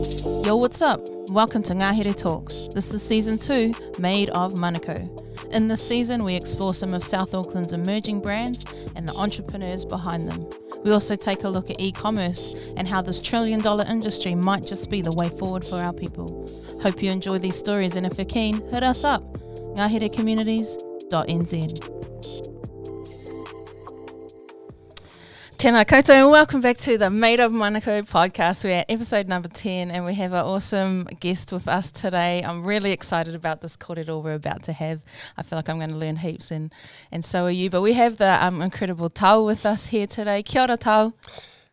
Yo, what's up? Welcome to Ngahere Talks. This is season two, Made of Manukau. In this season, we explore some of South Auckland's emerging brands and the entrepreneurs behind them. We also take a look at e commerce and how this trillion dollar industry might just be the way forward for our people. Hope you enjoy these stories, and if you're keen, hit us up ngaherecommunities.nz. Tēnā koutou and welcome back to the Made of Manukau podcast. We're at episode number 10 and we have an awesome guest with us today. I'm really excited about this kōrero we're about to have. I feel like I'm going to learn heaps and, and so are you. But we have the um, incredible Tau with us here today. Kia ora Tau.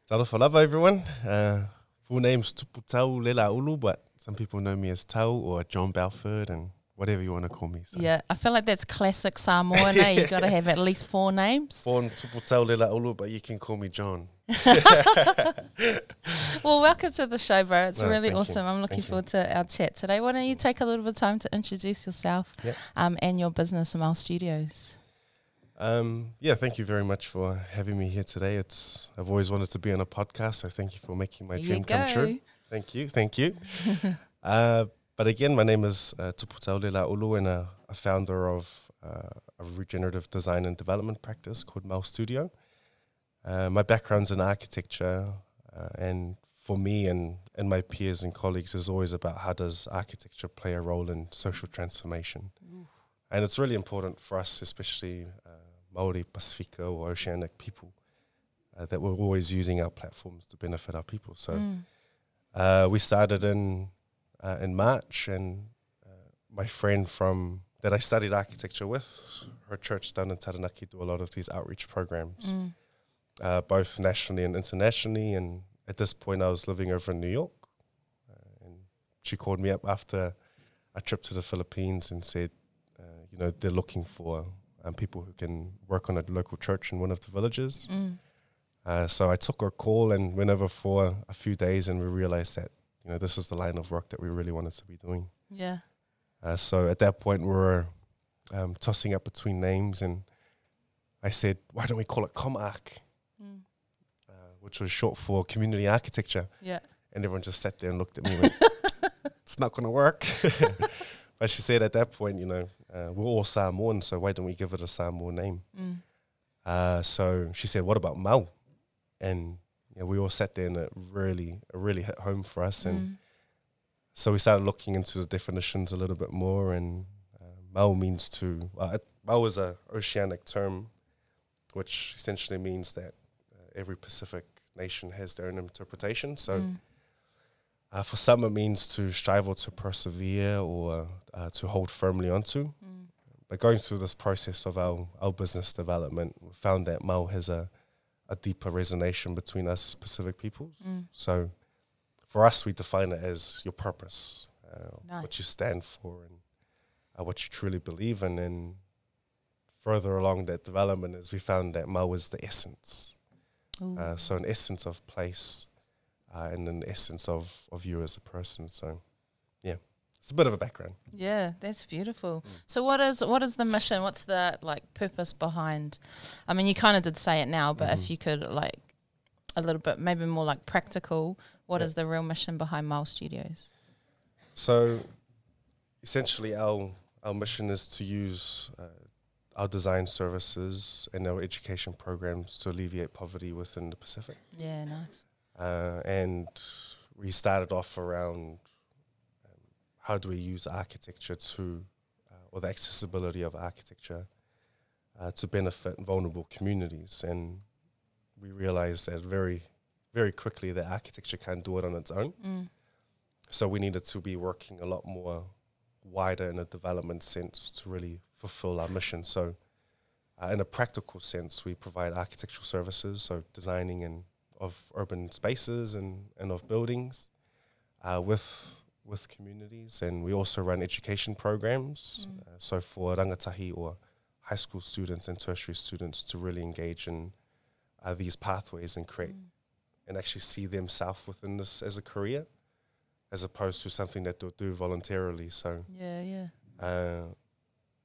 Tara whanava everyone. Uh, full name's Tupu Tau Lela Ulu, but some people know me as Tau or John Balford and whatever you want to call me. So. Yeah, I feel like that's classic Samoan. eh? You've got to have at least four names. Born Tupu Tau Lela Ulu, but you can call me John. Well, welcome to the show, bro. It's No, really thank you. awesome. I'm looking Thank you. forward to our chat today. Why don't you take a little bit of time to introduce yourself Yep. um, and your business, Amal Studios? Um, yeah, thank you very much for having me here today. It's I've always wanted to be on a podcast, so thank you for making my There dream come true. Thank you, thank you. uh, but again, my name is uh, Tupu Tau Lela Ulu, and a, a founder of uh, a regenerative design and development practice called Mau Studio. Uh, my background's in architecture, uh, and for me and, and my peers and colleagues is always about how does architecture play a role in social transformation. And it's really important for us, especially uh, Maori, Pacifica, or Oceanic people, uh, that we're always using our platforms to benefit our people. So Mm. uh, we started in uh, in March, and uh, my friend from that I studied architecture with, her church down in Taranaki do a lot of these outreach programs, Mm. uh, both nationally and internationally. And at this point, I was living over in New York, uh, and she called me up after a trip to the Philippines and said, uh, you know, they're looking for um, people who can work on a local church in one of the villages. Mm. Uh, so I took her call and went over for a few days, and we realized that you know this is the line of work that we really wanted to be doing. Yeah. Uh, so at that point, we were um, tossing up between names, and I said, "Why don't we call it ComArch?" Mm. Uh, which was short for Community Architecture. Yeah. And everyone just sat there and looked at me. went, it's not going to work. but she said at that point, you know, uh, we're all Samoan, so why don't we give it a Samoan name? Mm. Uh, so she said, "What about Mau?" And know, we all sat there, and it really, it really hit home for us. And Mm. so we started looking into the definitions a little bit more. And uh, Mau means to well, it, Mau is a oceanic term, which essentially means that uh, every Pacific nation has their own interpretation. So Mm. uh, for some, it means to strive or to persevere or uh, to hold firmly onto Mm. but going through this process of our, our business development, we found that Mau has a, a deeper resonation between us Pacific peoples. Mm. So for us, we define it as your purpose, uh, Nice. what you stand for, and uh, what you truly believe in. And further along that development is we found that Mau is the essence. Uh, so an essence of place uh, and an essence of, of you as a person. So it's a bit of a background. Yeah, that's beautiful. Mm. So what is what is the mission? What's the like purpose behind? I mean, you kind of did say it now, but if Mhm. you could like a little bit, maybe more like practical, what is Yeah. the real mission behind Mau Studios? So, essentially, our our mission is to use uh, our design services and our education programs to alleviate poverty within the Pacific. Yeah, nice. Uh, and we started off around how do we use architecture to, uh, or the accessibility of architecture uh, to benefit vulnerable communities. And we realized that very, very quickly that architecture can't do it on its own. Mm. So we needed to be working a lot more wider in a development sense to really fulfill our mission. So, uh, in a practical sense, we provide architectural services, so designing and of urban spaces and, and of buildings uh, with with communities, and we also run education programs. Mm. Uh, so for rangatahi or high school students and tertiary students to really engage in uh, these pathways and create Mm. and actually see themselves within this as a career, as opposed to something that they'll do voluntarily. So, Yeah, yeah. uh,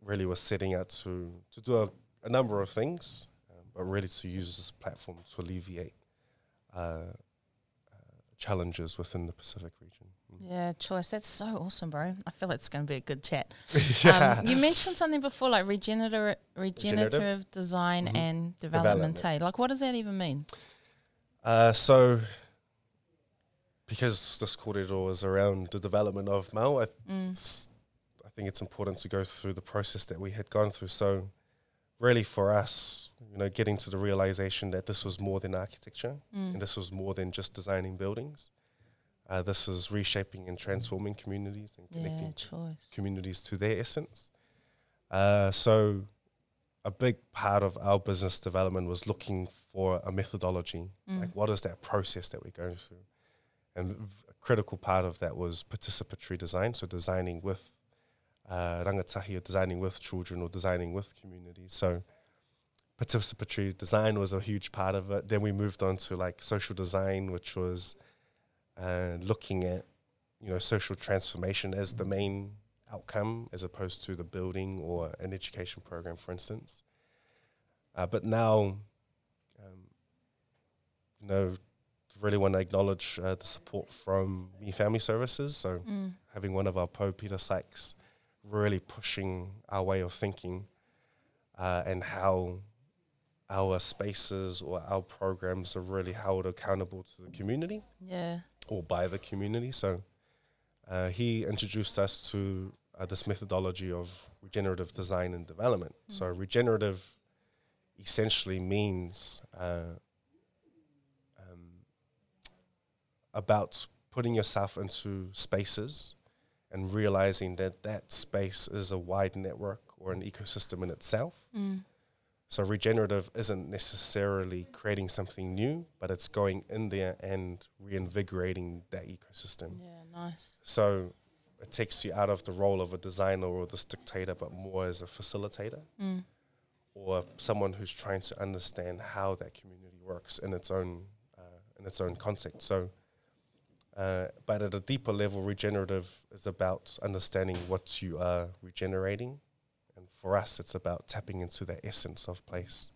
really, was setting out to to do a, a number of things, um, but really to use this platform to alleviate uh, challenges within the Pacific region. Mm. Yeah, choice. That's so awesome, bro. I feel it's going to be a good chat. yeah. Um, you mentioned something before, like regenerative, regenerative, Regenerative? design Mhm. and development. Development. eh? Like, what does that even mean? Uh, so, because this corridor is around the development of Mau, I, Mm. I think it's important to go through the process that we had gone through. So, really, for us, you know, getting to the realization that this was more than architecture, Mm. and this was more than just designing buildings. Uh, this is reshaping and transforming communities and connecting Yeah, communities to their essence. Uh, so, a big part of our business development was looking for a methodology. Mm. Like, what is that process that we're going through? And a critical part of that was participatory design. So, designing with uh, rangatahi or designing with children or designing with communities. So, participatory design was a huge part of it. Then we moved on to like social design, which was uh, looking at you know social transformation as the main outcome as opposed to the building or an education program, for instance. Uh, but now, um, you know, really want to acknowledge uh, the support from Me Family Services. So Mm. having one of our Po, Peter Sykes, really pushing our way of thinking uh, and how our spaces or our programs are really held accountable to the community Yeah. or by the community. So uh, he introduced us to uh, this methodology of regenerative design and development. So regenerative essentially means uh, um, about putting yourself into spaces and realizing that that space is a wide network or an ecosystem in itself. Mm. So regenerative isn't necessarily creating something new, but it's going in there and reinvigorating that ecosystem. Yeah, nice. So it takes you out of the role of a designer or this dictator, but more as a facilitator Mm. or someone who's trying to understand how that community works in its own uh, in its own context. So, uh, but at a deeper level, regenerative is about understanding what you are regenerating, and for us, it's about tapping into the essence of place.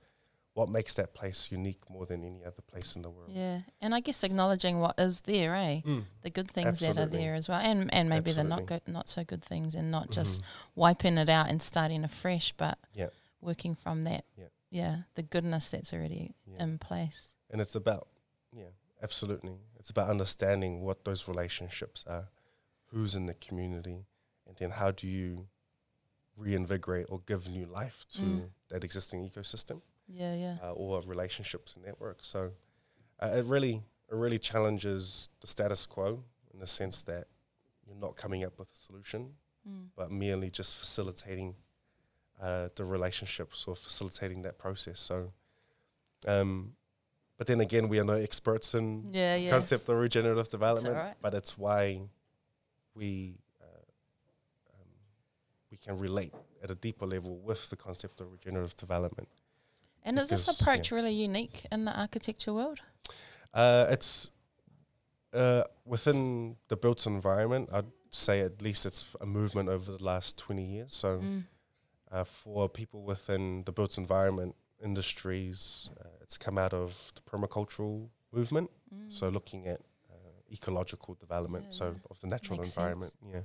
What makes that place unique more than any other place in the world? Yeah, and I guess acknowledging what is there, eh? Mm. The good things that are there as well, and and maybe the not Absolutely. good, not so good things, and not just Mhm. wiping it out and starting afresh, but Yeah. working from that. Yeah. yeah, the goodness that's already Yeah. in place. and it's about yeah absolutely it's about understanding what those relationships are who's in the community and then how do you reinvigorate or give new life to Mm. that existing ecosystem Yeah, yeah, uh, or relationships and networks so uh, it really it really challenges the status quo in the sense that you're not coming up with a solution mm. but merely just facilitating uh, the relationships or facilitating that process so um, but then again we are no experts in yeah, yeah. concept of regenerative development, alright. but it's why we uh, um, we can relate at a deeper level with the concept of regenerative development. And is this because, approach really unique in the architecture world? Uh, it's uh, within the built environment. I'd say at least it's a movement over the last twenty years. So Mm. uh, for people within the built environment industries, uh, it's come out of the permacultural movement. Mm. So looking at uh, ecological development, Yeah, so of the natural Makes environment, yeah.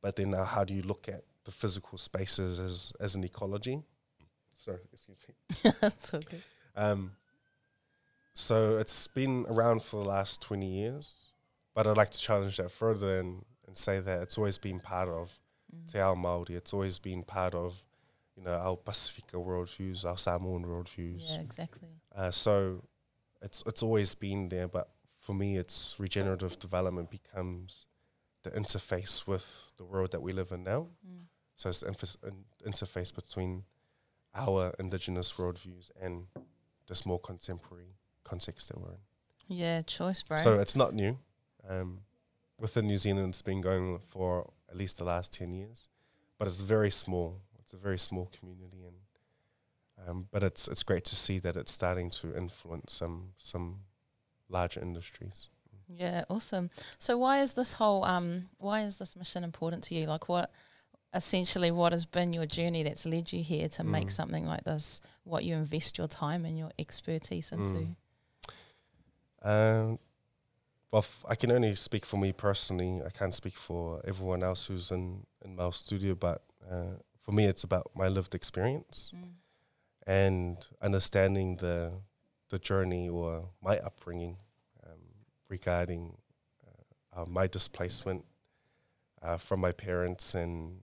But then now, how do you look at the physical spaces as as an ecology? Sorry, excuse me. That's good. Um, so it's been around for the last twenty years, but I'd like to challenge that further and, and say that it's always been part of Mm. Te Ao Māori. It's always been part of, you know, our Pacifica worldviews, our Samoan worldviews. Yeah, exactly. Uh, so it's it's always been there, but for me, it's regenerative development becomes the interface with the world that we live in now. Mm. So it's the infas- an interface between our indigenous worldviews and this more contemporary context that we're in. Yeah, choice, bro. So it's not new. Um, within New Zealand, it's been going for at least the last ten years, but it's very small. It's a very small community, and um, but it's it's great to see that it's starting to influence some some larger industries. Yeah, awesome. So why is this whole um why is this mission important to you? Like what essentially what has been your journey that's led you here to make Mm. something like this what you invest your time and your expertise into? Mm. Um, well, f- I can only speak for me personally. I can't speak for everyone else who's in in Mau Studio, but uh, for me, it's about my lived experience Mm. and understanding the the journey or my upbringing um, regarding uh, uh, my displacement uh, from my parents and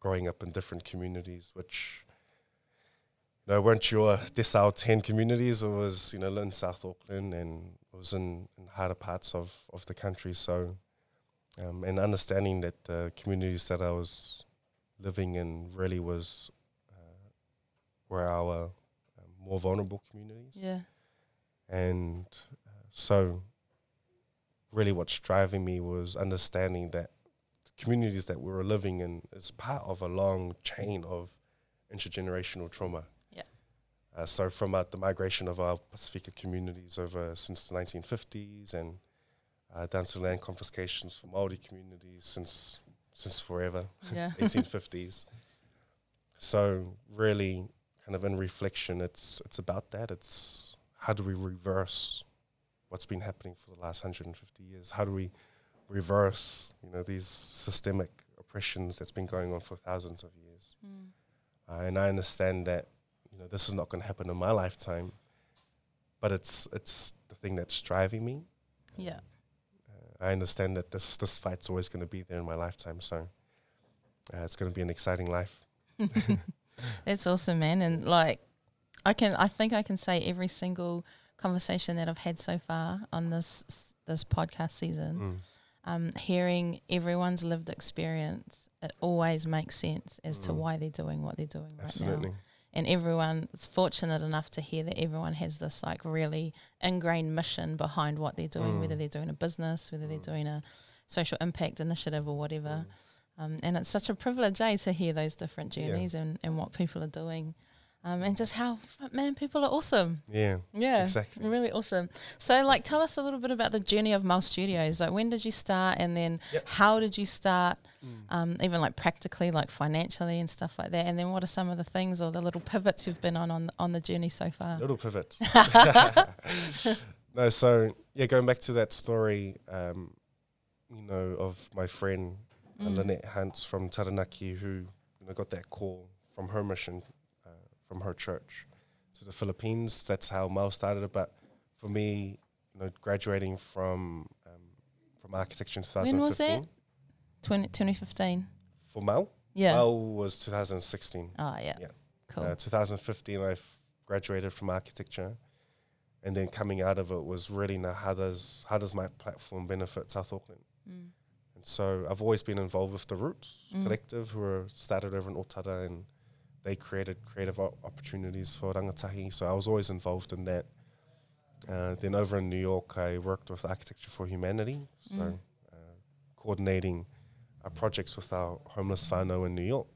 growing up in different communities, which you know weren't your this our ten communities. It was you know in South Auckland and it was in, in harder parts of of the country. So um, and understanding that the communities that I was living in really was uh, were our um, more vulnerable communities. Yeah. And uh, so, really, what's driving me was understanding that the communities that we were living in is part of a long chain of intergenerational trauma. Yeah. Uh, so, from uh, the migration of our Pacifica communities over since the 1950s and uh, down to land confiscations for Maori communities since since forever, Yeah. 1850s. So really, kind of in reflection, it's it's about that. It's how do we reverse what's been happening for the last 150 years? How do we reverse, you know, these systemic oppressions that's been going on for thousands of years? Mm. Uh, and I understand that, you know, this is not going to happen in my lifetime, but it's it's the thing that's driving me. Yeah. I understand that this this fight's always going to be there in my lifetime, so uh, it's going to be an exciting life. That's awesome, man. And like, I can, I think I can say every single conversation that I've had so far on this this podcast season, Mm. um, hearing everyone's lived experience, it always makes sense as to Mm. why they're doing what they're doing right Absolutely. now. And everyone's fortunate enough to hear that everyone has this like really ingrained mission behind what they're doing, Mm. whether they're doing a business, whether they're Mm. doing a social impact initiative or whatever. Mm. Um, and it's such a privilege, eh, to hear those different Yeah. journeys and, and what people are doing. Um, and just how, man, people are awesome. Yeah, Yeah. exactly. Really awesome. So, like, tell us a little bit about the journey of Mau Studios. Like, when did you start, and then Yep. how did you start? Mm. Um, even like practically, like financially and stuff like that. And then, what are some of the things or the little pivots you've been on on, on the journey so far? Little pivot. no, so yeah, going back to that story, um, you know, of my friend uh, Mm. Lynette Hunt from Taranaki, who you know got that call from her mission, from her church to the Philippines. That's how Mau started it. But for me, you know, graduating from um, from architecture in 2015. When was 2015 that? 20, 2015. for Mau, Yeah. Mau was 2016. oh, yeah. Yeah. Cool. Uh, 2015, I f- graduated from architecture, and then coming out of it was really now how does how does my platform benefit South Auckland? Mm. And so I've always been involved with the Roots Mm. Collective, who were started over in Otara, and they created creative opportunities for rangatahi. So I was always involved in that. Uh, then over in New York, I worked with Architecture for Humanity, so Mm. uh, coordinating uh, projects with our homeless whānau in New York.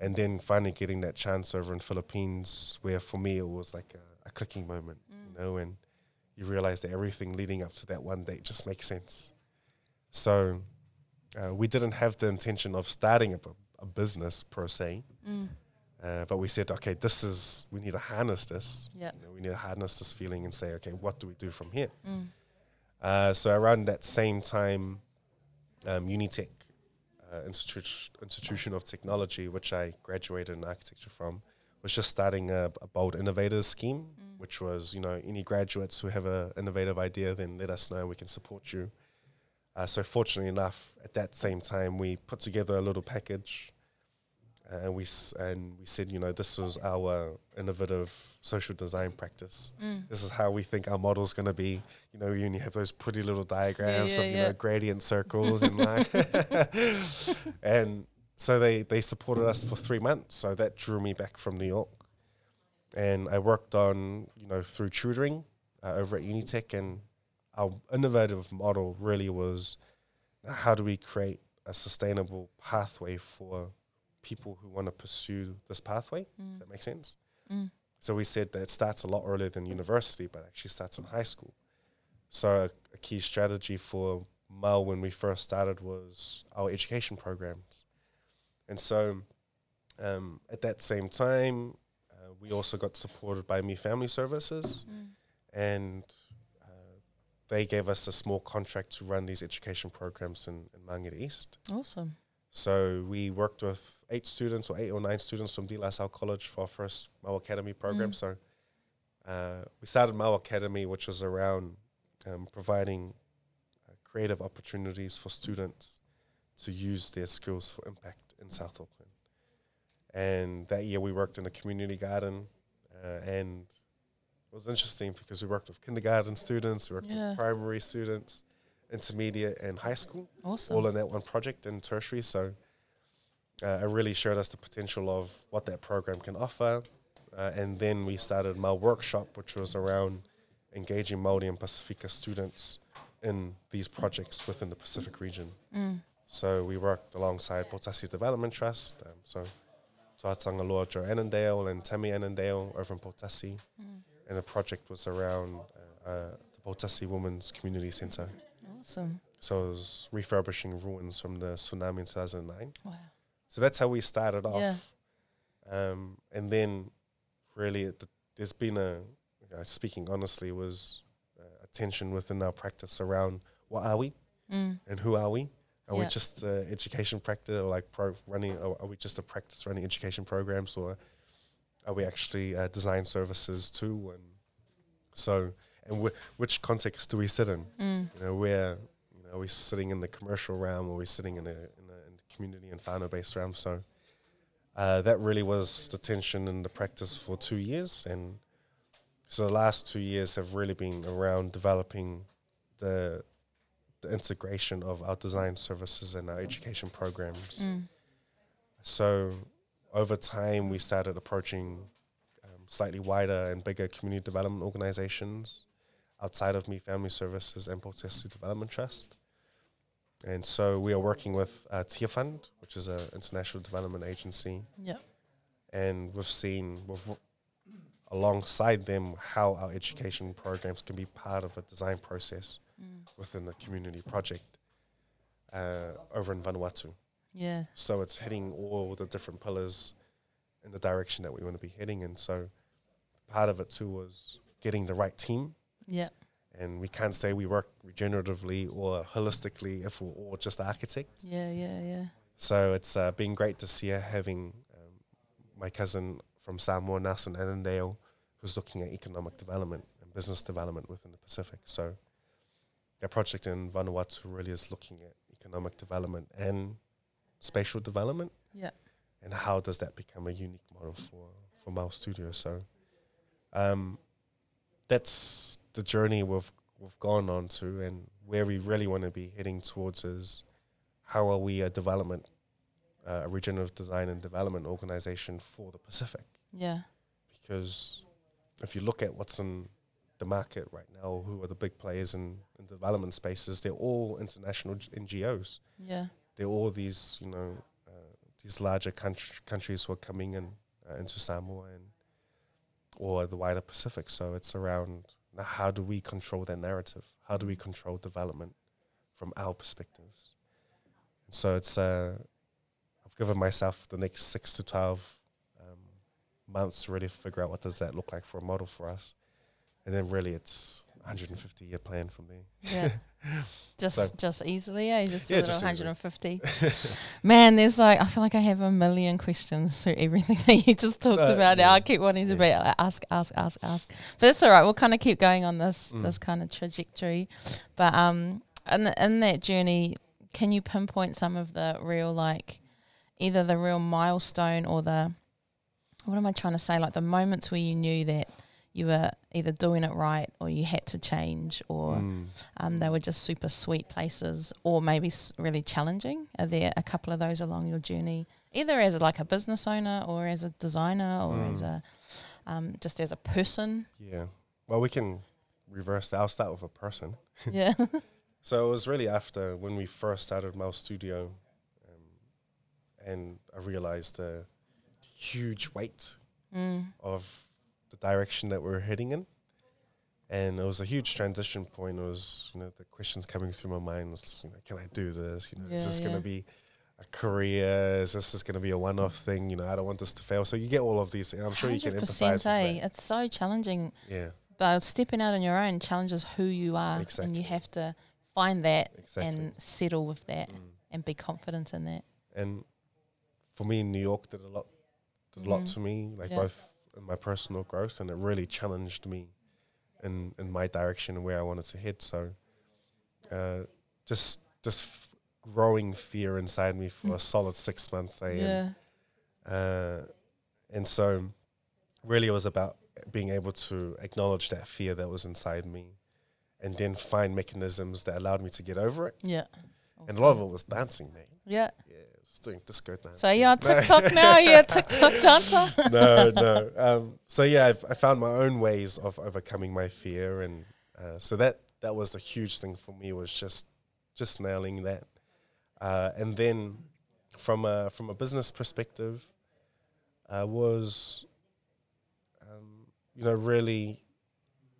And then finally getting that chance over in Philippines, where for me it was like a, a clicking moment, Mm. you know, and you realize that everything leading up to that one date just makes sense. So uh, we didn't have the intention of starting a, a business per se, Mm. Uh, but we said, okay, this is we need to harness this. Yeah. You know, we need to harness this feeling and say, okay, what do we do from here? Mm. Uh, so around that same time, um, Unitec, uh, Institute, Institution of Technology, which I graduated in architecture from, was just starting a, a bold innovators scheme, Mm. which was you know any graduates who have an innovative idea, then let us know, we can support you. Uh, so fortunately enough, at that same time, we put together a little package, and we s- and we said, you know, this was our innovative social design practice Mm. this is how we think our model's going to be. You know, you only have those pretty little diagrams yeah, of you yeah. know gradient circles and like, and so they they supported us for three months. So that drew me back from New York, and I worked on you know through tutoring uh, over at Unitec, and our innovative model really was how do we create a sustainable pathway for people who want to pursue this pathway. Does Mm. that make sense? Mm. So we said that it starts a lot earlier than university, but actually starts in high school. So a, a key strategy for Mau when we first started was our education programs. And so um, at that same time, uh, we also got supported by Me Family Services Mm. and uh, they gave us a small contract to run these education programs in, in Mangere East. Awesome. So we worked with eight students or eight or nine students from De La Salle College for our first Mau Academy program. Mm. So uh, we started Mau Academy, which was around um, providing uh, creative opportunities for students to use their skills for impact in South Auckland. And that year we worked in a community garden, uh, and it was interesting because we worked with kindergarten students, we worked Yeah. with primary students, intermediate, and high school Awesome. all in that one project in tertiary. So uh, it really showed us the potential of what that program can offer. Uh, and then we started my workshop, which was around engaging Māori and Pacifica students in these projects within the Pacific region. Mm. So we worked alongside Poutasi Development Trust. Um, so Tuatagaloa Joe Annandale and Tammy Annandale over in Poutasi. Mm. And the project was around uh, uh, the Poutasi Women's Community Centre. Awesome. So it was refurbishing ruins from the tsunami in 2009. Wow. So that's how we started off. Yeah. Um, and then really it, there's been a, speaking honestly, was uh, a tension within our practice around what are we Mm. and who are we? Are we just uh, education practice or like pro running, or are we just a practice running education programs or are we actually uh, design services too? And so, and wh- which context do we sit in? Mm. You know, where you know, are we sitting in the commercial realm or are we sitting in a in a, in the community and whānau based realm? So uh, that really was the tension in the practice for two years, and so the last two years have really been around developing the the integration of our design services and our education programs. Mm. So over time, we started approaching um, slightly wider and bigger community development organizations outside of Me Family Services and Poutasi Development Trust. And so we are working with uh, Tearfund, which is an international development agency, Yeah. and we've seen we've w- alongside them how our education programs can be part of a design process Mm. within the community project uh, over in Vanuatu. Yeah. So it's hitting all the different pillars in the direction that we want to be heading. And so part of it too was getting the right team. Yeah. And we can't say we work regeneratively or holistically if we're all just architects. Yeah. Yeah. Yeah. So it's uh, been great to see her having um, my cousin from Samoa, Nelson Annandale, who's looking at economic development and business development within the Pacific. So our project in Vanuatu really is looking at economic development and spatial development. Yeah. And how does that become a unique model for, for Mau Studio? So um, that's the journey we've, we've gone on to and where we really want to be heading towards is how are we a development, uh, a regenerative design and development organization for the Pacific? Yeah. Because if you look at what's in the market right now, who are the big players in, in development spaces, they're all international G- NGOs. Yeah. They're all these, you know, uh, these larger country, countries who are coming in uh, into Samoa and or the wider Pacific. So it's around now how do we control their narrative? How do we control development from our perspectives? And so it's uh, I've given myself the next six to twelve um, months to really figure out what does that look like for a model for us, and then really it's 150 year plan from there. Yeah. just So- just easily, eh? Just Yeah, just 150. Man, there's like I feel like I have a million questions through everything that you just talked Uh, about. yeah. I keep wanting to Yeah. be like, ask, ask, ask, ask. But that's all right. We'll kind of keep going on this Mm. this kind of trajectory. But um, in the, in that journey, can you pinpoint some of the real like, either the real milestone or the, what am I trying to say? Like the moments where you knew that you were either doing it right or you had to change or Mm. um, they were just super sweet places, or maybe s- really challenging. Are there a couple of those along your journey, either as like a business owner, or as a designer, or as Mm. a um, just as a person? Yeah. Well, we can reverse that. I'll start with a person. yeah, So it was really after when we first started Mau Studio, um, and I realized the huge weight mm. of the direction that we are heading in. And it was a huge transition point. It was, you know, the questions coming through my mind was, you know, can I do this? You know, is Yeah, this going to be a career? Is this just going to be a one-off thing? You know, I don't want this to fail. So you get all of these. And I'm sure you can empathize eh? It's so challenging Yeah. but stepping out on your own challenges who you are, and you have to find that Exactly. and settle with that Mm. and be confident in that. And for me, New York did a lot, did a lot Mhm. to me, like Yeah. both my personal growth, and it really challenged me in in my direction and where I wanted to head. So, uh, just just f- growing fear inside me for a solid six months. I am. Uh, and so, really, it was about being able to acknowledge that fear that was inside me, and then find mechanisms that allowed me to get over it. yeah. And a lot of it was dancing, man. Yeah. Just doing disco dance. So you're on TikTok now. You're a TikTok dancer. no, no. Um, so yeah, I've, I found my own ways of overcoming my fear, and uh, so that that was a huge thing for me was just just nailing that, uh, and then from a from a business perspective, uh, was um, you know really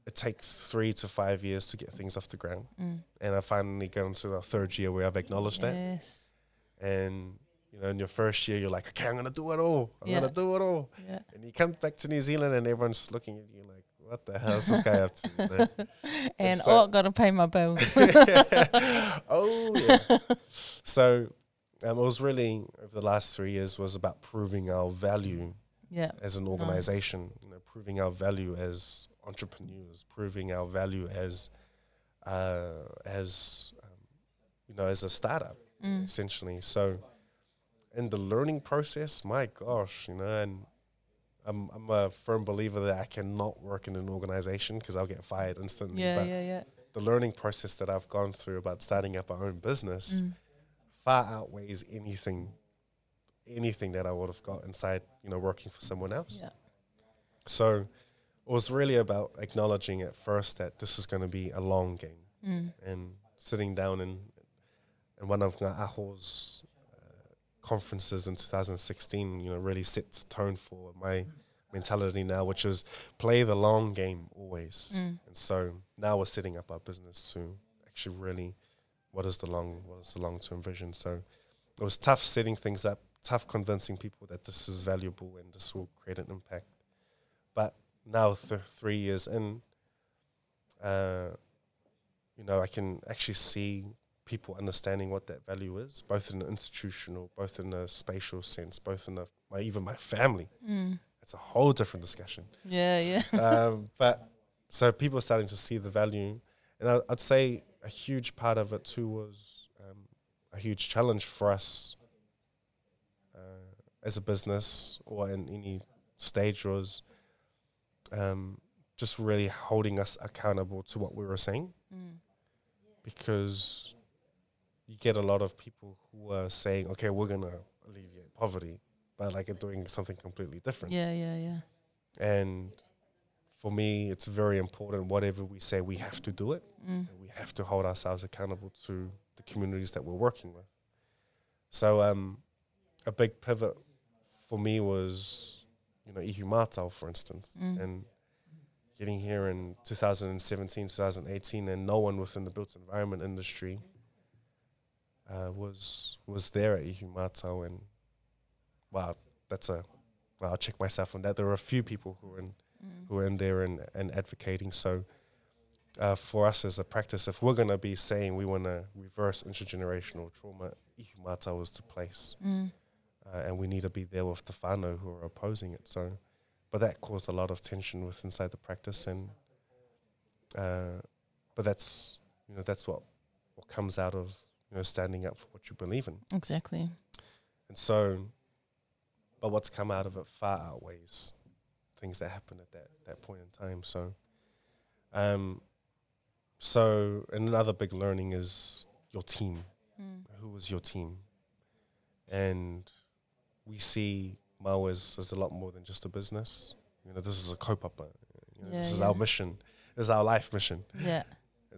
it takes three to five years to get things off the ground, Mm. and I finally got into the third year where I've acknowledged that Yes. And you know in your first year you're like okay i'm gonna do it all i'm Yeah. gonna do it all Yeah. and you come back to new zealand and everyone's looking at you like what the hell is this guy up to you know? And so- oh, gotta pay my bills. oh yeah so um, it was really over the last three years was about proving our value yeah. as an organization you know proving our value as entrepreneurs proving our value as uh, as um, you know as a startup Mm. essentially. So, in the learning process, my gosh, you know, and I'm I'm a firm believer that I cannot work in an organization because I'll get fired instantly. Yeah. but Yeah. Yeah. the learning process that I've gone through about starting up our own business Mm. far outweighs anything anything that I would have got inside, you know, working for someone else. Yeah. So it was really about acknowledging at first that this is going to be a long game Mm. and sitting down in in one of Aho's uh, conferences in 2016, you know, really sets tone for my mentality now, which is play the long game always. Mm. And so now we're setting up our business to actually really, what is the long, what is the long term vision? So it was tough setting things up, tough convincing people that this is valuable and this will create an impact. But now, th- three years in, uh, you know, I can actually see people understanding what that value is, both in an institutional, both in a spatial sense, both in a, my even my family. Mm. It's a whole different discussion. Yeah. Yeah. um, but so people are starting to see the value, and I, I'd say a huge part of it too was um, a huge challenge for us uh, as a business or in any stage was um, just really holding us accountable to what we were saying Mm. because you get a lot of people who are saying, okay, we're going to alleviate poverty, but like doing something completely different. Yeah. Yeah. Yeah. And for me, it's very important, whatever we say, we have to do it. Mm. And we have to hold ourselves accountable to the communities that we're working with. So um, a big pivot for me was, you know, Ihumātao, for instance, Mm. and getting here in 2017, 2018, and no one within the built environment industry uh, was was there at Ihumātao, and wow, that's a well, I'll check myself on that. There were a few people who were in Mm. who are in there and, and advocating. So uh, for us as a practice, if we're going to be saying we want to reverse intergenerational trauma, Ihu was the place. Mm. Uh, and we need to be there with the whānau who are opposing it. So, but that caused a lot of tension with inside the practice, and uh, but that's you know that's what what comes out of you know standing up for what you believe in, Exactly. and so, but what's come out of it far outweighs things that happened at that that point in time. So, um, so another big learning is your team Mm. who was your team? And we see Mau as, as a lot more than just a business. You know, this is a kaupapa. You know, this is yeah. our mission. This is our life mission. Yeah.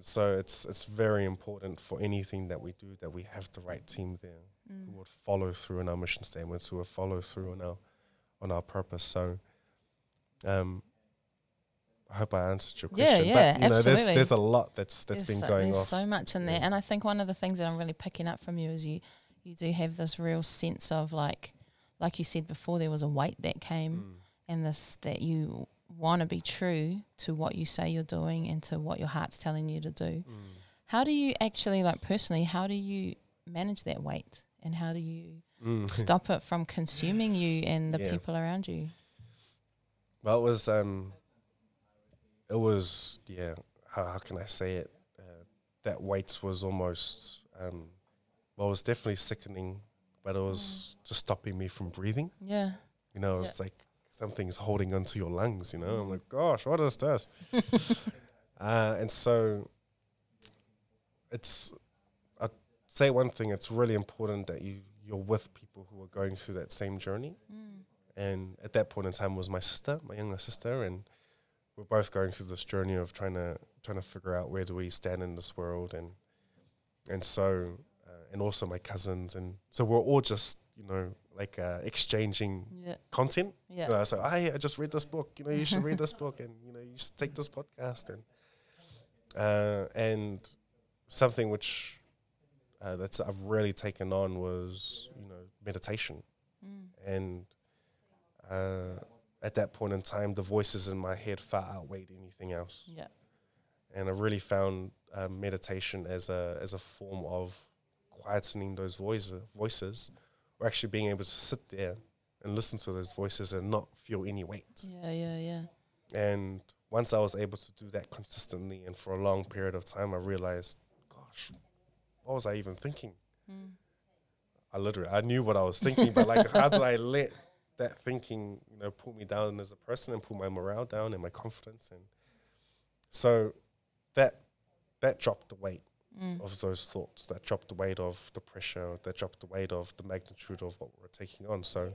And so it's it's very important for anything that we do that we have the right team there who Mm. would follow through on our mission statements, who would follow through on our on our purpose. So um I hope I answered your question. yeah, but you know, there's absolutely. there's a lot that's that's there's been so, going there's off. so much in there, Yeah. and I think one of the things that I'm really picking up from you is you you do have this real sense of like like you said before, there was a weight that came, Mm. and this that you want to be true to what you say you're doing and to what your heart's telling you to do. Mm. How do you actually, like personally, how do you manage that weight and how do you Mm. stop it from consuming you and the Yeah. people around you? Well, it was um, it was yeah. How, how can I say it? Uh, that weight was almost um, well, it was definitely sickening, but it was just stopping me from breathing. Yeah. You know, it's like something's holding onto your lungs. You know, I'm like, gosh, what is this? uh, and so it's I'd say one thing. It's really important that you you're with people who are going through that same journey Mm. and at that point in time was my sister, my younger sister, and we're both going through this journey of trying to trying to figure out where do we stand in this world, and and so uh, and also my cousins, and so we're all just you know like uh, exchanging Yeah. content. Yeah. You know, so I I just read this book. You know, you should read this book, and you know, you should take this podcast, and uh, and something which uh, that's I've really taken on was you know meditation Mm. and uh, at that point in time, the voices in my head far outweighed anything else. Yeah. And I really found uh, meditation as a as a form of quietening those voices, voices, or actually being able to sit there and listen to those voices and not feel any weight. Yeah. Yeah. Yeah. And once I was able to do that consistently and for a long period of time, I realized, gosh, what was I even thinking? Mm. I literally I knew what I was thinking, but like how did I let that thinking, you know, pull me down as a person and pull my morale down and my confidence and so that that dropped the weight Mm. of those thoughts, that dropped the weight of the pressure, that dropped the weight of the magnitude of what we're taking on. So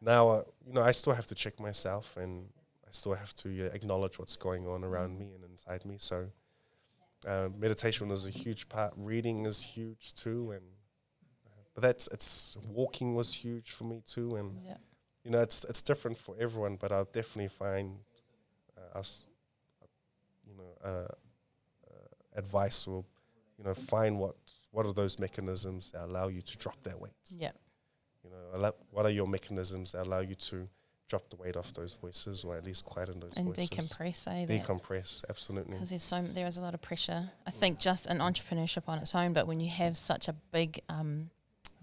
now, uh, you know, I still have to check myself and I still have to uh, acknowledge what's going on around me and inside me. So uh, meditation is a huge part. Reading is huge too, and uh, but that's it's walking was huge for me too, and Yeah. you know it's it's different for everyone. But I'll definitely find uh, us, uh, you know, uh, uh, advice will, you know, find what what are those mechanisms that allow you to drop that weight. Yeah. You know, allow, what are your mechanisms that allow you to drop the weight off those voices, or at least quieten those voices. And voices? decompress, eh? Decompress, absolutely. because there's so there is a lot of pressure. I think just in entrepreneurship on its own, but when you have such a big um,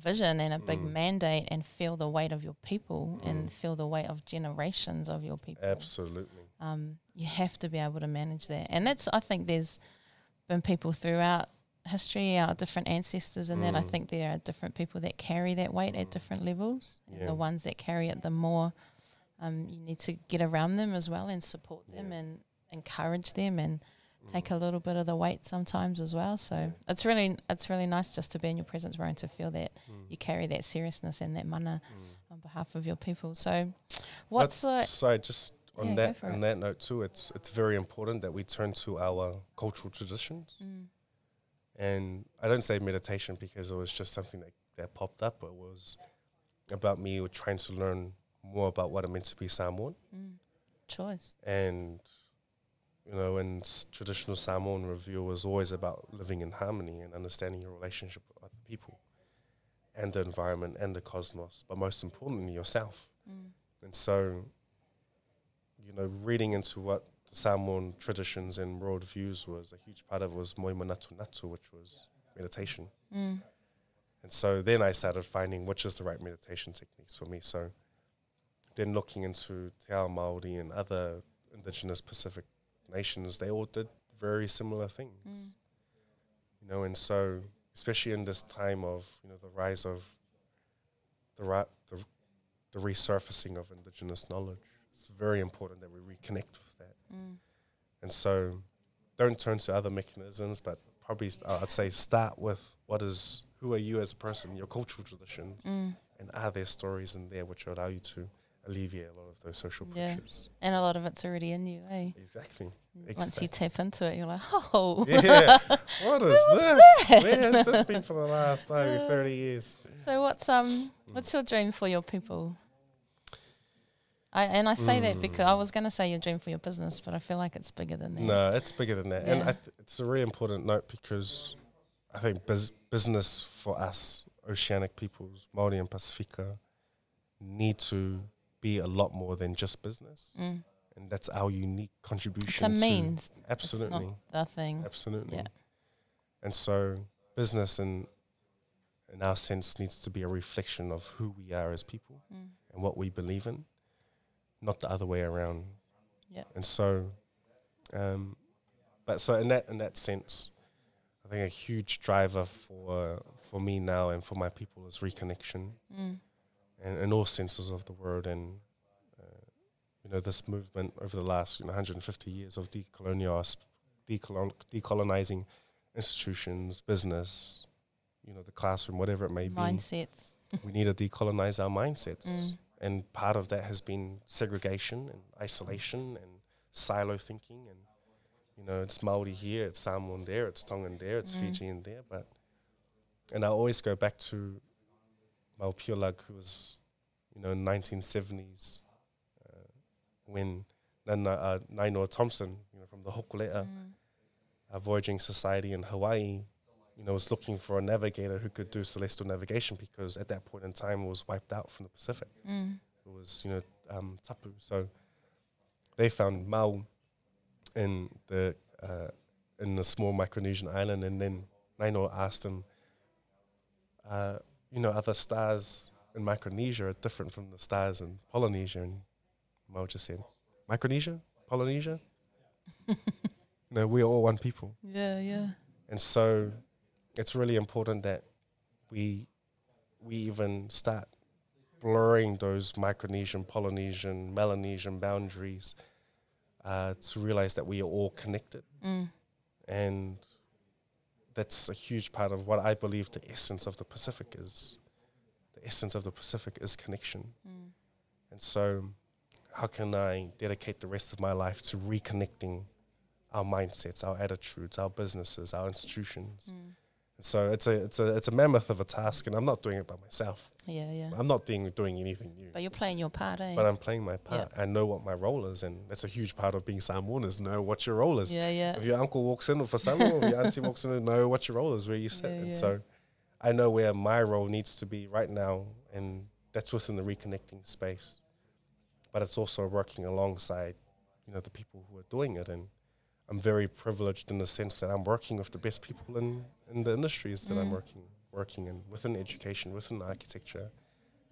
vision and a big Mm. mandate, and feel the weight of your people Mm. and feel the weight of generations of your people, Absolutely. um, you have to be able to manage that. And that's I think there's been people throughout history, our different ancestors, and then I Mm. think there are different people that carry that weight at Mm. different levels. And the ones that carry it, the more um, you need to get around them as well and support them Yeah. and encourage them and take Mm. a little bit of the weight sometimes as well. So it's really it's really nice just to be in your presence, Ryan, to feel that Mm. you carry that seriousness and that mana Mm. on behalf of your people. So what's But the so just on Yeah, that on it. that note too, it's it's very important that we turn to our cultural traditions. And I don't say meditation because it was just something that, that popped up. But it was about me trying to learn more about what it meant to be Samoan. mm, choice? And you know, and traditional Samoan review was always about living in harmony and understanding your relationship with other people and the environment and the cosmos, but most importantly yourself. Mm, And so, you know, reading into what Samoan traditions and worldviews was, a huge part of it was Moima Natu Natu, which was meditation. mm, And so then I started finding which is the right meditation techniques for me. So then looking into Te Ao Māori and other indigenous Pacific nations, they all did very similar things. mm, You know, and so especially in this time of, you know, the rise of the ri- the, the resurfacing of indigenous knowledge, it's very important that we reconnect with that. mm. And so don't turn to other mechanisms, but probably s- uh, I'd say start with what is who are you as a person, your cultural traditions, Mm. and are there stories in there which allow you to alleviate a lot of those social Yeah. pressures? And a lot of it's already in you, eh? Exactly. Once you tap into it, you're like, oh. Yeah. what is this? that? Where has this been for the last maybe 30 years? So what's um what's your dream for your people? I and I say that because I was going to say your dream for your business, but I feel like it's bigger than that. No, it's bigger than that. And Yeah. I th- it's a really important note because I think bus- business for us, oceanic peoples, Māori and Pacifica, need to be a lot more than just business. Mm. and that's our unique It's contribution. a to- means. absolutely, It's the thing. absolutely. Yeah. And so, business in in our sense needs to be a reflection of who we are as people Mm. and what we believe in, not the other way around. Yeah. And so, um, but so in that in that sense, I think a huge driver for for me now and for my people is reconnection, Mm. and in all senses of the word. And uh, you know, this movement over the last you know 150 years of decolonial decolon- decolonizing institutions, business, you know, the classroom, whatever it may be Mindsets. we need to decolonize our mindsets. Mm. And part of that has been segregation and isolation and silo thinking. And, you know, it's Maori here, it's Samoan there, it's Tongan there, it's Mm. Fijian there. But, and I always go back to Mau Piailug, who was, you know, in 1970s, uh, when Nana, uh, Nainoa Thompson, you know, from the Hokulea, Mm. a voyaging society in Hawaii, you know, was looking for a navigator who could do celestial navigation because at that point in time it was wiped out from the Pacific. Mm. It was, you know, um, tapu. So they found Mau in the uh, in the small Micronesian island, and then Nainoa asked him, uh, you know, other stars in Micronesia are different from the stars in Polynesia, and Mau just said, Micronesia, Polynesia. you know, we are all one people. Yeah, yeah. And so it's really important that we we even start blurring those Micronesian, Polynesian, Melanesian boundaries uh, to realize that we are all connected. Mm. And that's a huge part of what I believe the essence of the Pacific is. The essence of the Pacific is connection. Mm. And so, how can I dedicate the rest of my life to reconnecting our mindsets, our attitudes, our businesses, our institutions? Mm. So it's a it's a it's a mammoth of a task, and I'm not doing it by myself. Yeah, yeah. I'm not doing doing anything new, But you're playing your part, eh? but I'm playing my part. I know what my role is, and that's a huge part of being Samoan is know what your role is. yeah, yeah. If your uncle walks in with a Samoa, or your auntie walks in, and know what your role is, where you sit. Yeah, and yeah. so, I know where my role needs to be right now, and that's within the reconnecting space. But it's also working alongside, you know, the people who are doing it, and I'm very privileged in the sense that I'm working with the best people in, in the industries that I'm Mm. working working in within education, within architecture.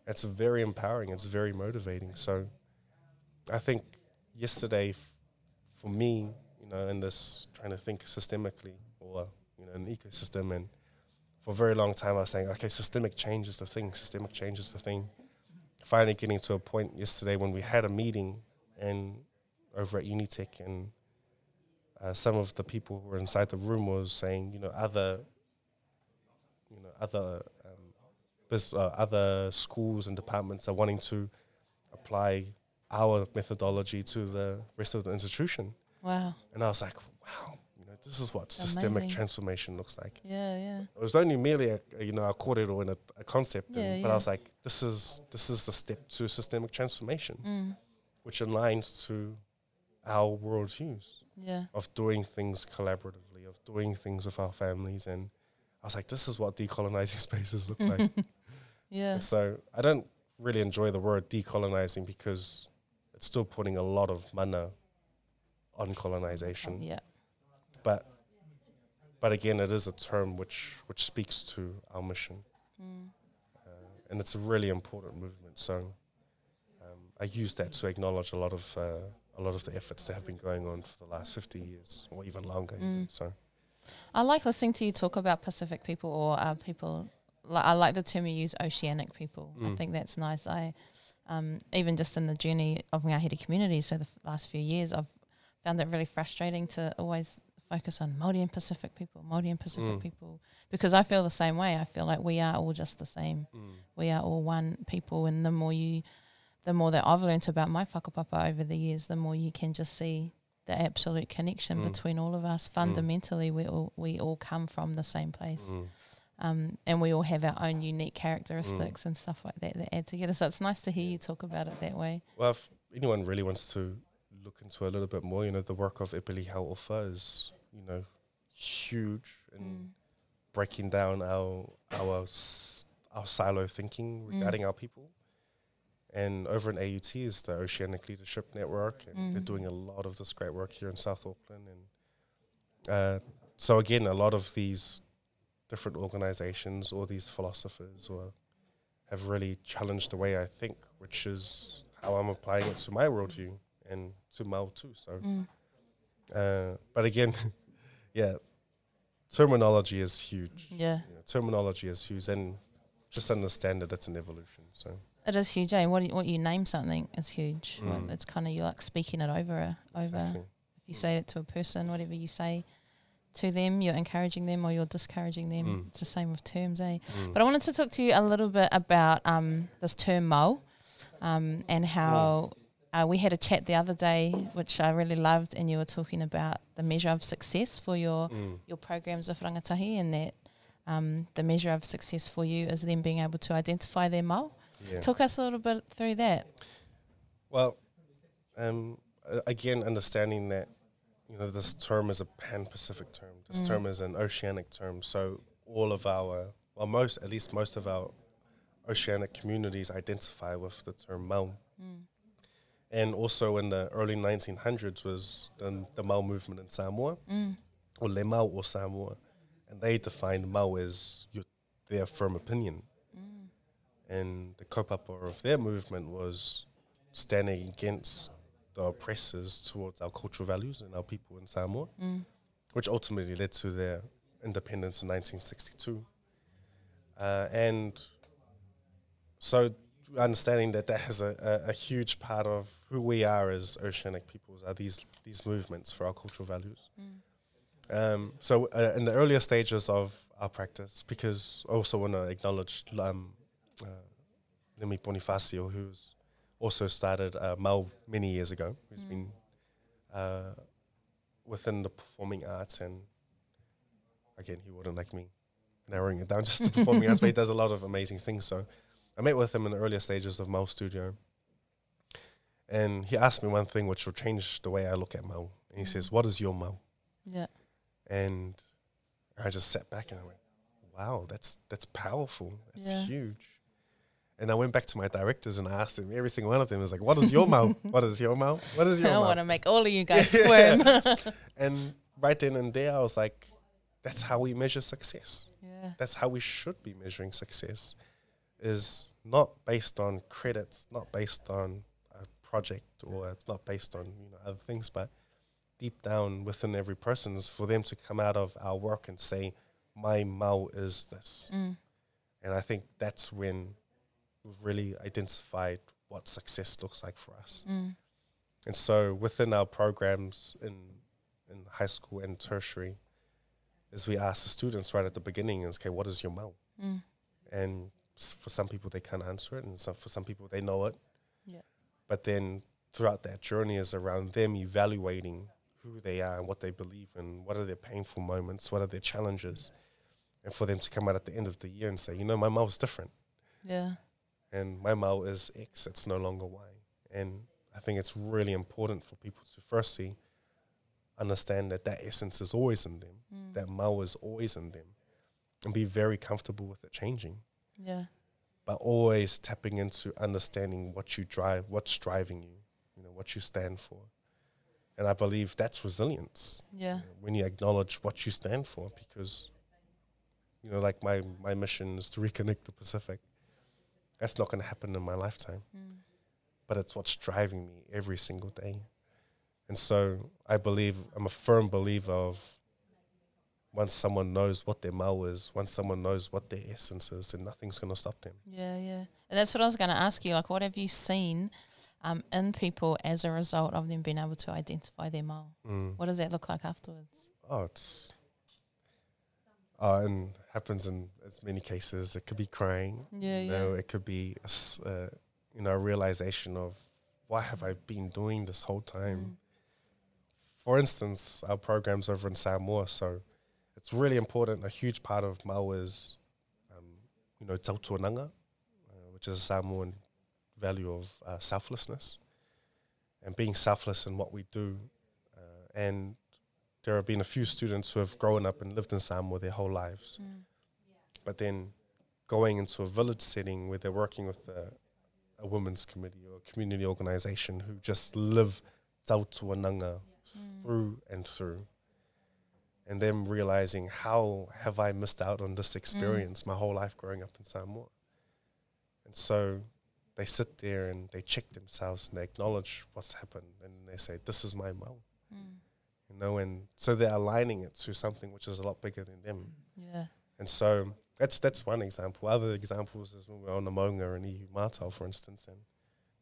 It's very empowering. It's very motivating. So, I think yesterday, f- for me, you know, in this trying to think systemically or you know, an ecosystem, and for a very long time, I was saying, okay, systemic change is the thing. Systemic change is the thing. Finally, getting to a point yesterday when we had a meeting and over at Unitec, and uh, some of the people who were inside the room was saying, you know, other, you know, other, um, bus- uh, other schools and departments are wanting to apply our methodology to the rest of the institution. Wow. And I was like, wow, you know, this is what systemic transformation looks like. Yeah, yeah. It was only merely a, a, you know a kōrero and a, a concept, Yeah, and, but I was like, this is this is the step to systemic transformation, Mm. which aligns to our worldviews Yeah. of doing things collaboratively, of doing things with our families, and I was like, this is what decolonizing spaces look like. Yeah. And so I don't really enjoy the word decolonizing because it's still putting a lot of mana on colonization. Yeah. But but again, it is a term which which speaks to our mission, Mm. uh, and it's a really important movement. So um, I use that to acknowledge a lot of uh, a lot of the efforts that have been going on for the last fifty years or even longer. Mm. So I like listening to you talk about Pacific people or uh, people. Li- I like the term you use, oceanic people. I Mm. think that's nice. I um, even just in the journey of Ngāhere community, so the f- last few years, I've found it really frustrating to always focus on Māori and Pacific people, Māori and Pacific Mm. people, because I feel the same way. I feel like we are all just the same. mm. we are all one people and the more you the more that I've learnt about my whakapapa over the years, the more you can just see the absolute connection Mm. between all of us. Fundamentally we all we all come from the same place. Mm. Um, and we all have our own unique characteristics and stuff like that that add together. So it's nice to hear you talk about it that way. Well, if anyone really wants to look into a little bit more, you know, the work of Epeli Hau'ofa is, you know, huge in Mm. breaking down our our s- our silo thinking regarding our people. And over in AUT is the Oceanic Leadership Network, and they're Mm. doing a lot of this great work here in South Auckland. And uh, so again, a lot of these different organizations or these philosophers or have really challenged the way I think, which is how I'm applying it to my worldview and to Mau too. So, Mm. uh, but again, yeah, terminology is huge. Yeah. Know, terminology is huge, and just understand that it's an evolution. So, It is huge, eh? What you, what you name something is huge. Well, Mm. it's kind of you like speaking it over a, over. exactly. If you say it to a person, whatever you say to them, you're encouraging them or you're discouraging them. Mm. It's the same with terms, eh? Mm. But I wanted to talk to you a little bit about um, this term "mau," um, and how uh, we had a chat the other day, which I really loved, and you were talking about the measure of success for your Mm. your programs of rangatahi, and that um, the measure of success for you is them being able to identify their mau. Yeah. Talk us a little bit through that. Well, um, again, understanding that you know this term is a pan-Pacific term. This Mm. term is an oceanic term. So all of our, well, most at least most of our oceanic communities identify with the term Mau. Mm. And also in the early 1900s was the, the Mau movement in Samoa, Mm. or Le Mau or Samoa, and they defined Mau as your, their firm opinion. And the kaupapa of their movement was standing against the oppressors towards our cultural values and our people in Samoa, Mm. which ultimately led to their independence in 1962. Uh, and so understanding that that has a, a, a huge part of who we are as oceanic peoples are these these movements for our cultural values. Mm. Um, so uh, in the earlier stages of our practice, because I also want to acknowledge um, uh, Bonifacio, who's also started uh, Mau many years ago, who's Mm. been uh, within the performing arts, and again, he wouldn't like me narrowing it down just to performing arts, but he does a lot of amazing things. So I met with him in the earlier stages of Mau Studio, and he asked me one thing which will change the way I look at Mau. And he Mm. says, "What is your Mau?" Yeah. and I just sat back and I went, "Wow, that's that's powerful. That's Yeah. huge." And I went back to my directors and I asked them. Every single one of them was like, "What is your mouth? What is your mouth? What is your I want to make all of you guys squirm. And right then and there, I was like, "That's how we measure success. yeah. That's how we should be measuring success. Is not based on credits, not based on a project, or it's not based on you know other things, but deep down within every person is for them to come out of our work and say, "My mau is this." Mm. And I think that's when we've really identified what success looks like for us. Mm. And so within our programs in in high school and tertiary, is we ask the students right at the beginning is, okay, what is your mau? Mm. And s- for some people they can't answer it, and so for some people they know it. Yeah. But then throughout that journey is around them evaluating who they are and what they believe in, what are their painful moments, what are their challenges, and for them to come out at the end of the year and say, you know, my mau is different Yeah. And my mau is X, it's no longer Y. And I think it's really important for people to firstly understand that that essence is always in them, Mm. that mau is always in them, and be very comfortable with it changing, Yeah. but always tapping into understanding what you drive, what's driving you, you know, what you stand for. And I believe that's resilience Yeah. you know, when you acknowledge what you stand for because you know like my my mission is to reconnect the pacific that's not going to happen in my lifetime Mm. but it's what's driving me every single day and so i believe i'm a firm believer of once someone knows what their mau is once someone knows what their essence is then nothing's going to stop them Yeah, yeah. And that's what I was going to ask you. Like, what have you seen um, in people as a result of them being able to identify their mau? mm. What does that look like afterwards? oh it's uh, and happens in as many cases it could be crying Yeah, you know, it could be a uh, you know a realization of why have I been doing this whole time. Mm. For instance, our programs over in Samoa, so it's really important. A huge part of Mau is, um, you know, tautuananga, uh, which is a Samoan value of uh, selflessness and being selfless in what we do. Uh, and there have been a few students who have grown up and lived in Samoa their whole lives Mm. but then going into a village setting where they're working with a, a women's committee or a community organization who just live tautuananga Mm. through and through. And them realizing how have I missed out on this experience my whole life growing up in Samoa. And so they sit there and they check themselves and they acknowledge what's happened and they say, This is my mau. You know, and so they're aligning it to something which is a lot bigger than them. Yeah. And so that's that's one example. Other examples is when we're on the Maunga and Ihumātao, for instance, and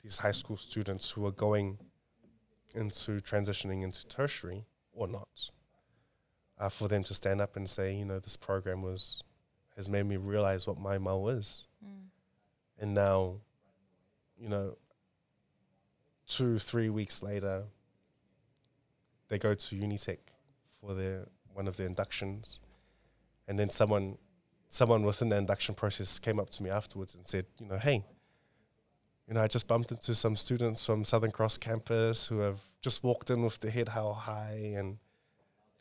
these high school students who are going into transitioning into tertiary or not, uh, for them to stand up and say, you know, this program was has made me realize what my mau is, Mm. and now, you know, two three weeks later, they go to Unitec for their one of their inductions, and then someone someone within the induction process came up to me afterwards and said, you know, hey, you know, I just bumped into some students from Southern Cross campus who have just walked in with their head held high and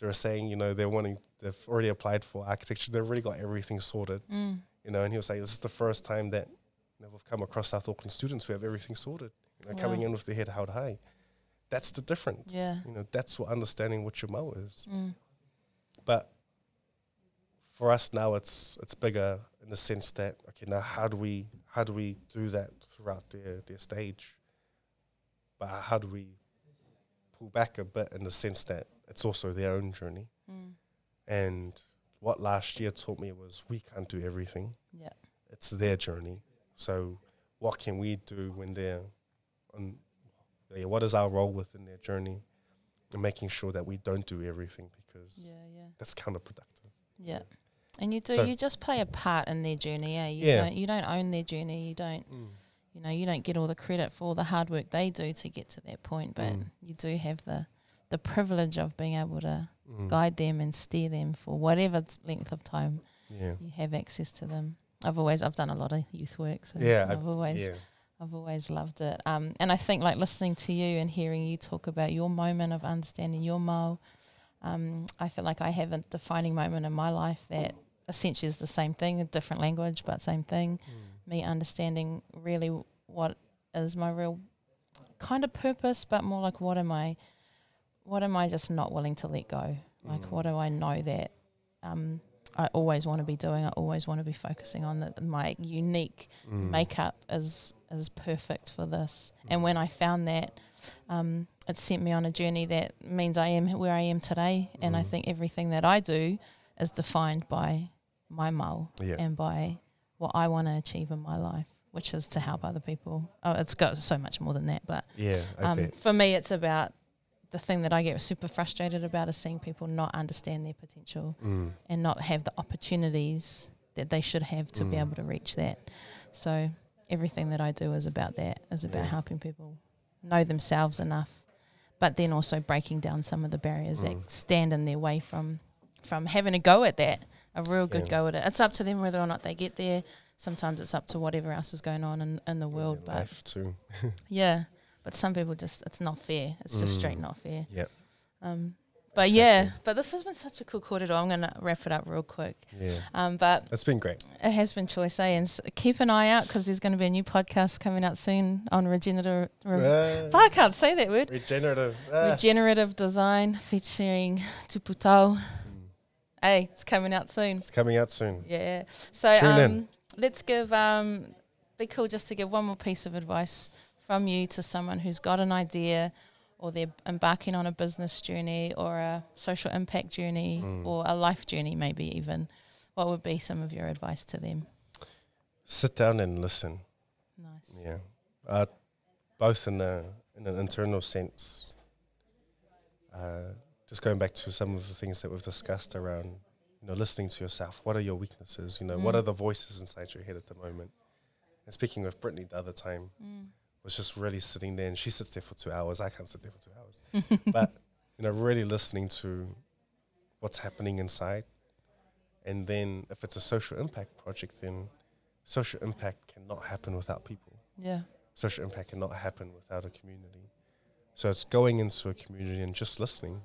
they're saying, you know, they're wanting, they've already applied for architecture, they've already got everything sorted, Mm. you know, and he was saying, this is the first time that you know, we've come across South Auckland students who have everything sorted, you know, coming in with their head held high. That's the difference. Yeah. You know, that's what understanding what your mau is. Mm. But for us now, it's it's bigger in the sense that okay, now how do we how do we do that throughout their their stage? But how do we pull back a bit in the sense that it's also their own journey? Mm. And what last year taught me was we can't do everything. Yeah. It's their journey. So what can we do when they're on? Yeah, what is our role within their journey? And making sure that we don't do everything because Yeah. Yeah. that's counterproductive. Yeah. And you do So- you just play a part in their journey, eh? You Yeah. don't you don't own their journey, you don't you know, you don't get all the credit for all the hard work they do to get to that point, but Mm. you do have the the privilege of being able to Mm. guide them and steer them for whatever length of time Yeah. you have access to them. I've always I've done a lot of youth work, so Yeah, I- I've always Yeah. I've always loved it. Um, and I think like listening to you and hearing you talk about your moment of understanding your mau, um, I feel like I have a defining moment in my life that essentially is the same thing, a different language, but same thing. Me understanding really what is my real kind of purpose, but more like what am I, what am I just not willing to let go? Like Mm. what do I know that um, I always want to be doing? I always want to be focusing on that my unique Mm. makeup is is perfect for this. And when I found that, um, it sent me on a journey that means I am where I am today. And I Mm. think everything that I do is defined by my mau Yeah. and by what I want to achieve in my life, which is to help other people. Oh, it's got so much more than that, but Yeah. Um, for me, it's about the thing that I get super frustrated about is seeing people not understand their potential Mm. and not have the opportunities that they should have to be Mm. able to reach that. So everything that I do is about that, is about Yeah. helping people know themselves enough, but then also breaking down some of the barriers Mm. that stand in their way from from having a go at that, a real good Yeah. go at it. It's up to them whether or not they get there. Sometimes it's up to whatever else is going on in, in the world, Yeah, but life too. yeah. But some people just it's not fair. It's just straight Mm. not fair. Yep. Um, but yeah, but this has been such a cool quarter. I'm gonna wrap it up real quick. Yeah. Um, but It's been great. it has been choice, eh? And s- keep an eye out because there's going to be a new podcast coming out soon on regenerative. Re- Uh, I can't say that word. regenerative. ah. Regenerative design featuring Tuputau. Mm. Hey, it's coming out soon. It's coming out soon. Yeah. So um, let's give. Um, be cool just to give one more piece of advice from you to someone who's got an idea, or they're embarking on a business journey, or a social impact journey, Mm. or a life journey, maybe even. What would be some of your advice to them? Sit down and listen. Nice. Yeah. Uh, both in a in an internal sense. Uh, just going back to some of the things that we've discussed around, you know, listening to yourself. What are your weaknesses? You know, what Mm. are the voices inside your head at the moment? And speaking with Brittany the other time, Mm. Was just really sitting there, and she sits there for two hours. I can't sit there for two hours, but you know, really listening to what's happening inside, and then if it's a social impact project, then social impact cannot happen without people Yeah. social impact cannot happen without a community. So it's going into a community and just listening.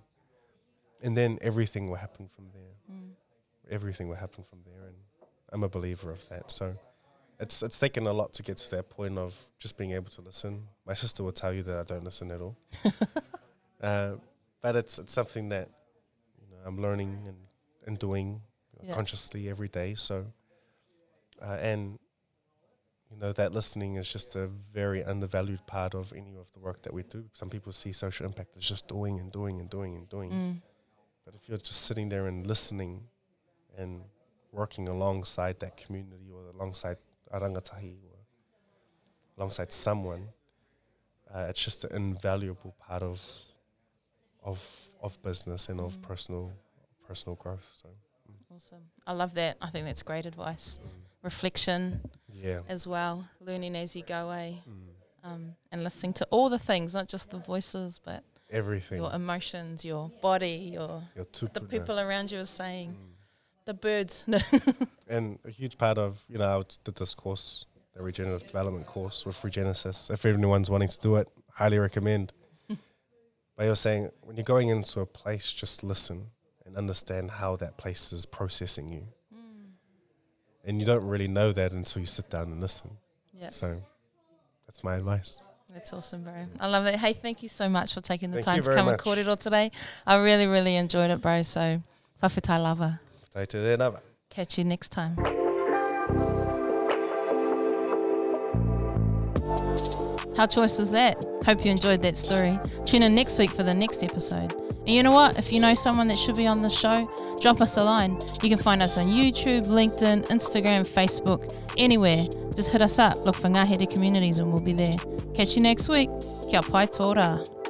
And then everything will happen from there. Mm. Everything will happen from there. And I'm a believer of that. So it's it's taken a lot to get to that point of just being able to listen. My sister will tell you that I don't listen at all, uh, but it's it's something that you know I'm learning and and doing Yeah. consciously every day. So, uh, and you know that listening is just a very undervalued part of any of the work that we do. Some people see social impact as just doing and doing and doing and doing. Mm. But if you're just sitting there and listening and working alongside that community or alongside or alongside someone, uh, it's just an invaluable part of of of business and of Mm. personal personal growth. So Awesome. I love that. I think that's great advice. mm, Reflection yeah. as well, learning as you go, eh? Mm. Um, and listening to all the things, not just the voices, but Everything. your emotions, your body, your Your the people around you are saying, Mm. The birds. And a huge part of, you know, I did this course, the regenerative development course with Regenesis. If anyone's wanting to do it, highly recommend. but you're saying when you're going into a place, just listen and understand how that place is processing you. Mm. And you don't really know that until you sit down and listen. Yeah, So that's my advice. that's awesome, bro. I love that. Hey, thank you so much for taking the Thank time to come and it all today. I really, really enjoyed it, bro. So, fa'afetai lava. Tai te rena. Catch you next time. How choice is that? Hope you enjoyed that story. Tune in next week for the next episode. And you know what? If you know someone that should be on the show, drop us a line. You can find us on YouTube, LinkedIn, Instagram, Facebook, anywhere. Just hit us up, look for Ngahere Communities, and we'll be there. Catch you next week. Kia pai tōra.